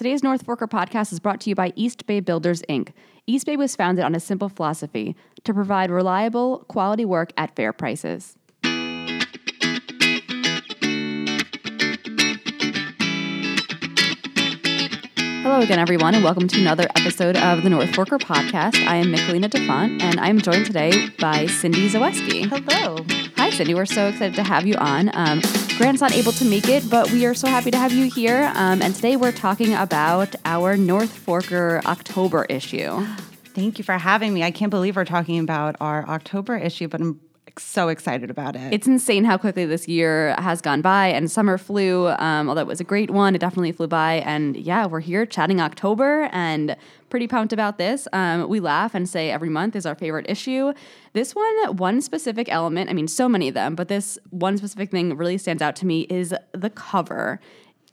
Today's North Forker podcast is brought to you by East Bay Builders, Inc. East Bay was founded on a simple philosophy to provide reliable, quality work at fair prices. Hello again, everyone, and welcome to another episode of the North Forker podcast. I am Michelina DeFont, and I'm joined today by Cindy Zaweski. Hello. Hi, Cindy. We're so excited to have you on. Um, Grant's not able to make it, but we are so happy to have you here. Um, and today we're talking about our North Forker October issue. Thank you for having me. I can't believe we're talking about our October issue, but I'm so excited about it. It's insane how quickly this year has gone by, and summer flew. Um, although it was a great one, it definitely flew by. And yeah, we're here chatting October and pretty pumped about this. Um, we laugh and say every month is our favorite issue. This one, one specific element, I mean, so many of them, but this one specific thing really stands out to me is the cover.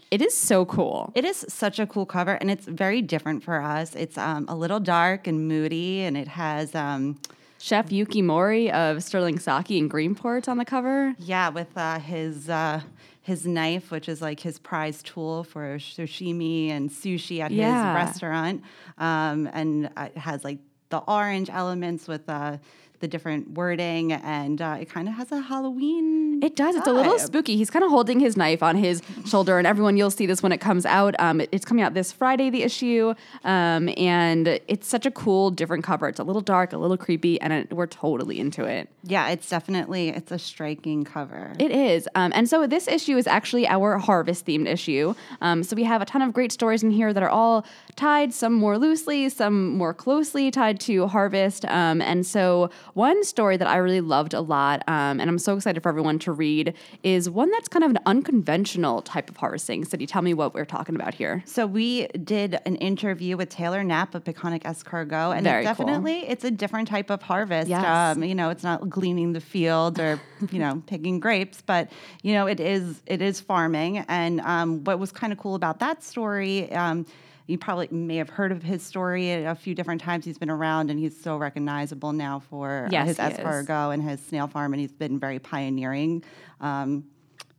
It is so cool. It is such a cool cover, and it's very different for us. It's um, a little dark and moody, and it has. Um, Chef Yuki Mori of Sterling Sake in Greenport on the cover. Yeah, with uh, his uh, his knife, which is like his prized tool for sashimi and sushi at Yeah. his restaurant, um, and uh, it has like the orange elements with uh, the different wording, and uh, it kind of has a Halloween. It does. It's a little spooky. He's kind of holding his knife on his shoulder, and everyone, you'll see this when it comes out. Um, it- it's coming out this Friday, the issue, um, and it's such a cool, different cover. It's a little dark, a little creepy, and it, we're totally into it. Yeah, it's definitely it's a striking cover. It is. Um, and so this issue is actually our harvest themed issue. Um, so we have a ton of great stories in here that are all tied, some more loosely, some more closely tied to harvest. Um, and so one story that I really loved a lot, um, and I'm so excited for everyone to read, is one that's kind of an unconventional type of harvesting. So, you tell me what we're talking about here? So we did an interview with Taylor Knapp of Peconic Escargot, and Very it cool. definitely it's a different type of harvest. Yes. Um, you know, it's not gleaning the field or you know picking grapes, but you know it is it is farming. And um, what was kind of cool about that story. Um, you probably may have heard of his story a few different times. He's been around and he's so recognizable now for uh, Yes, his escargot and his snail farm, and he's been very pioneering um,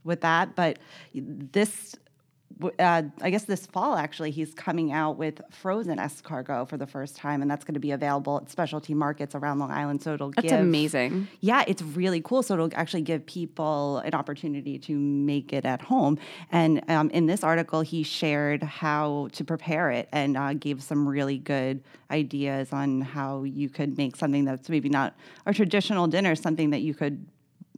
with that. But this uh, I guess this fall actually he's coming out with frozen escargot for the first time, and that's going to be available at specialty markets around Long Island. So it'll That's give amazing. Yeah, it's really cool. So it'll actually give people an opportunity to make it at home. And um, in this article, he shared how to prepare it and uh, gave some really good ideas on how you could make something that's maybe not a traditional dinner, something that you could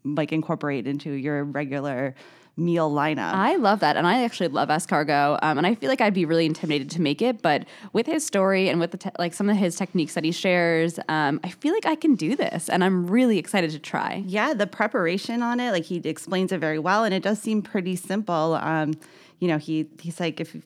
like incorporate into your regular meal lineup. I love that, and I actually love escargot, um, and I feel like I'd be really intimidated to make it. But with his story and with the te- like some of his techniques that he shares, um, I feel like I can do this, and I'm really excited to try. Yeah, the preparation on it, like he explains it very well, and it does seem pretty simple. Um, you know, he he's like if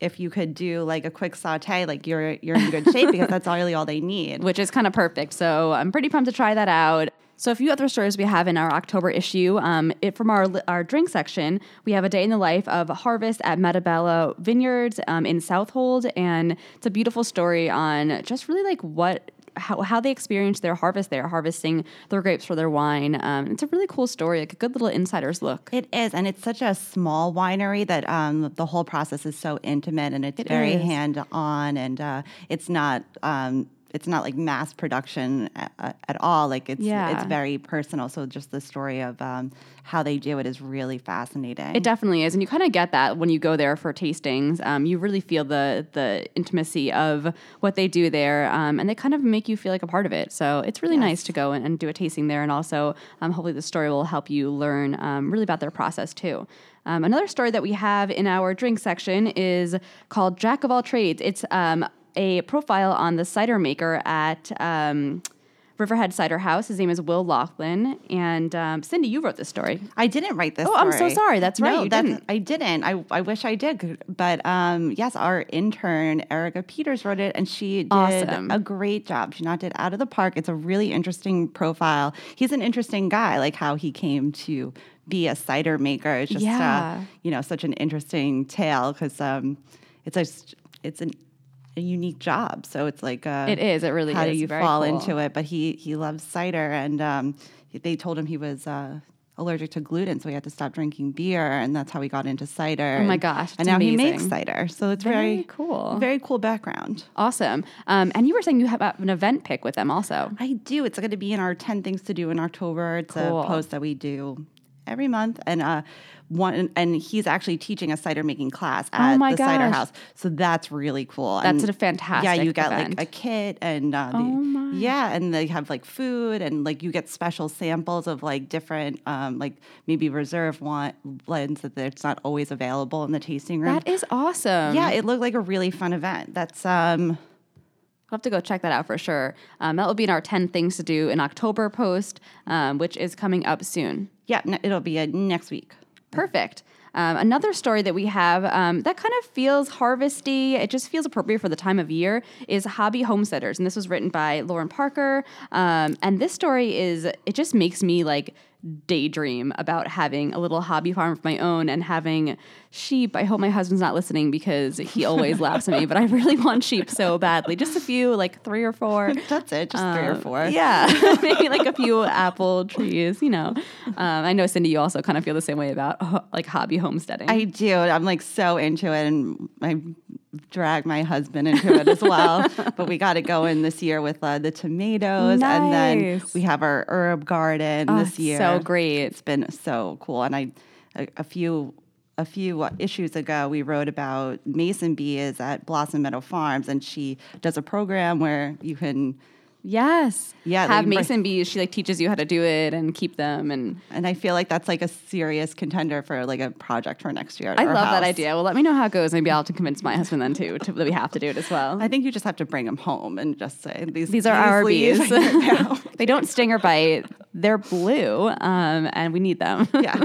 if you could do like a quick saute, like you're you're in good shape because that's really all they need. which is kind of perfect. So I'm pretty pumped to try that out. So a few other stories we have in our October issue. Um, it, from our our drink section, we have a day in the life of harvest at Mattebella Vineyards um, in Southold, and it's a beautiful story on just really like what. How, how they experience their harvest there, harvesting their grapes for their wine. Um, it's a really cool story, like a good little insider's look. It is, and it's such a small winery that um, the whole process is so intimate and it's It very is. hand on, and uh, it's not. Um, it's not like mass production at, at all. Like it's Yeah. it's very personal. So just the story of um, how they do it is really fascinating. It definitely is, and you kind of get that when you go there for tastings. Um, you really feel the the intimacy of what they do there, um, and they kind of make you feel like a part of it. So it's really nice to go and, and do a tasting there, and also um, hopefully the story will help you learn um, really about their process too. Um, another story that we have in our drink section is called Jack of All Trades. It's um, a profile on the cider maker at. Um, Riverhead Cider House. His name is Will Laughlin. And um, Cindy, you wrote this story. I didn't write this. Oh, I'm so sorry. That's right, No, you that's, didn't. I didn't. I, I wish I did. But um, yes, our intern Erica Peters wrote it, and she did Awesome. a great job. She knocked it out of the park. It's a really interesting profile. He's an interesting guy, like how he came to be a cider maker. It's just Yeah. uh, you know such an interesting tale because um, it's a it's an a unique job. So it's like uh, It is. It really how is. do you Very fall cool. into it? But he he loves cider, and um, they told him he was uh, allergic to gluten, so he had to stop drinking beer, and that's how he got into cider. Oh my gosh, And it's now he makes cider, so it's Very very, cool. Very cool background. Awesome. Um, and you were saying you have an event pick with them also. I do. It's going to be in our 10 things to do in October. It's Cool. a post that we do every month. And uh, one, and he's actually teaching a cider making class at Oh my the cider house. So that's really cool. That's And a fantastic Yeah, you get event. like a kit and uh, the, Oh my. yeah, and they have like food and like you get special samples of like different um, like maybe reserve want blends that it's not always available in the tasting room. That is awesome. yeah, it looked like a really fun event. That's um I'll have to go check that out for sure. Um, that will be in our 10 things to do in October post, um, which is coming up soon. yeah, n- it'll be uh, next week. Perfect. Um, another story that we have um, that kind of feels harvesty, it just feels appropriate for the time of year, is Hobby Homesteaders. And this was written by Lauren Parker. Um, and this story is, it just makes me like daydream about having a little hobby farm of my own and having sheep. I hope my husband's not listening because he always laughs at me, but I really want sheep so badly. Just a few, like three or four. That's it, just three or Um, four. Yeah, maybe like a few apple trees. You know, um, I know Cindy, you also kind of feel the same way about uh, like hobby homesteading. I do. I'm like so into it, and I drag my husband into it as well. but we got to go in this year with uh, the tomatoes, and then we have our herb garden Oh, this year. so great. It's been so cool, and I a, a few. A few uh, issues ago, we wrote about Mason Bees at Blossom Meadow Farms, and she does a program where you can yes, Yeah, Have bring- mason bees. She like teaches you how to do it and keep them. And And I feel like that's like a serious contender for like a project for next year. I love that idea. Well, let me know how it goes. Maybe I'll have to convince my husband then too to, that we have to do it as well. I think you just have to bring them home and just say these. These are our bees. are here now." they don't sting or bite. They're blue, um, and we need them. yeah.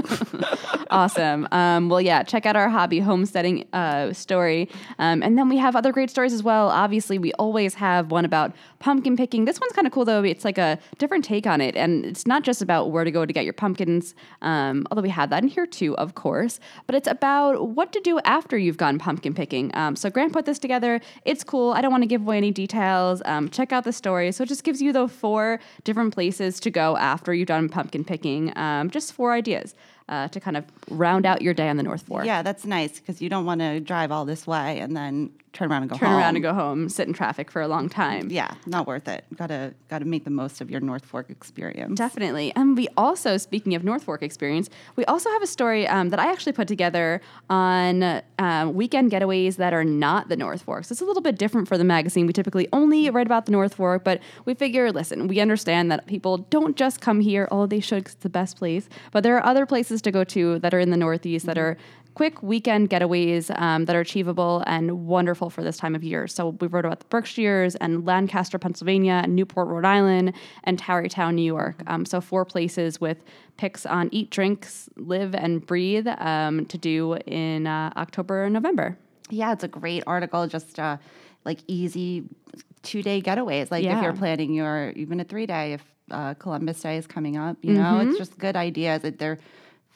awesome. Um, well, yeah, check out our hobby homesteading uh, story. Um, and then we have other great stories as well. Obviously, we always have one about pumpkin picking. This one's kind of cool, though. It's like a different take on it. And it's not just about where to go to get your pumpkins, um, although we have that in here too, of course, but it's about what to do after you've gone pumpkin picking. Um, so, Grant put this together. It's cool. I don't want to give away any details. Um, check out the story. So, it just gives you the four different places to go after you've done pumpkin picking. Um, just four ideas uh, to kind of round out your day on the North Fork. Yeah, that's nice because you don't want to drive all this way and then turn around and go Turn home. around and go home, sit in traffic for a long time. Yeah, not worth it. Gotta gotta make the most of your North Fork experience. Definitely. And we also, speaking of North Fork experience, we also have a story um, that I actually put together on um, weekend getaways that are not the North Fork. So it's a little bit different for the magazine. We typically only write about the North Fork, but we figure, listen, we understand that people don't just come here, although they should 'cause it's the best place, but there are other places to go to that are in the Northeast that are quick weekend getaways um, that are achievable and wonderful for this time of year. So we wrote about the Berkshires and Lancaster, Pennsylvania, and Newport, Rhode Island, and Tarrytown, New York. Um, so four places with picks on eat, drinks, live, and breathe um, to do in uh, October and November. Yeah, it's a great article. Just uh, like easy two day getaways. Like Yeah. if you're planning your even a three day, if uh, Columbus Day is coming up, you know, Mm-hmm. it's just good ideas that they're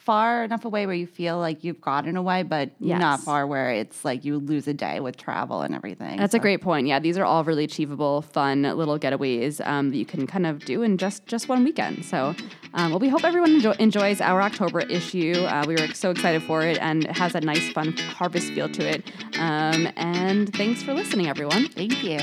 far enough away where you feel like you've gotten away, but not far where it's like you lose a day with travel and everything. That's a great point. Yeah, these are all really achievable, fun little getaways um, that you can kind of do in just just one weekend. So, um, well, we hope everyone enjo- enjoys our October issue. Uh, we were so excited for it, and it has a nice, fun harvest feel to it. Um, and thanks for listening, everyone. Thank you.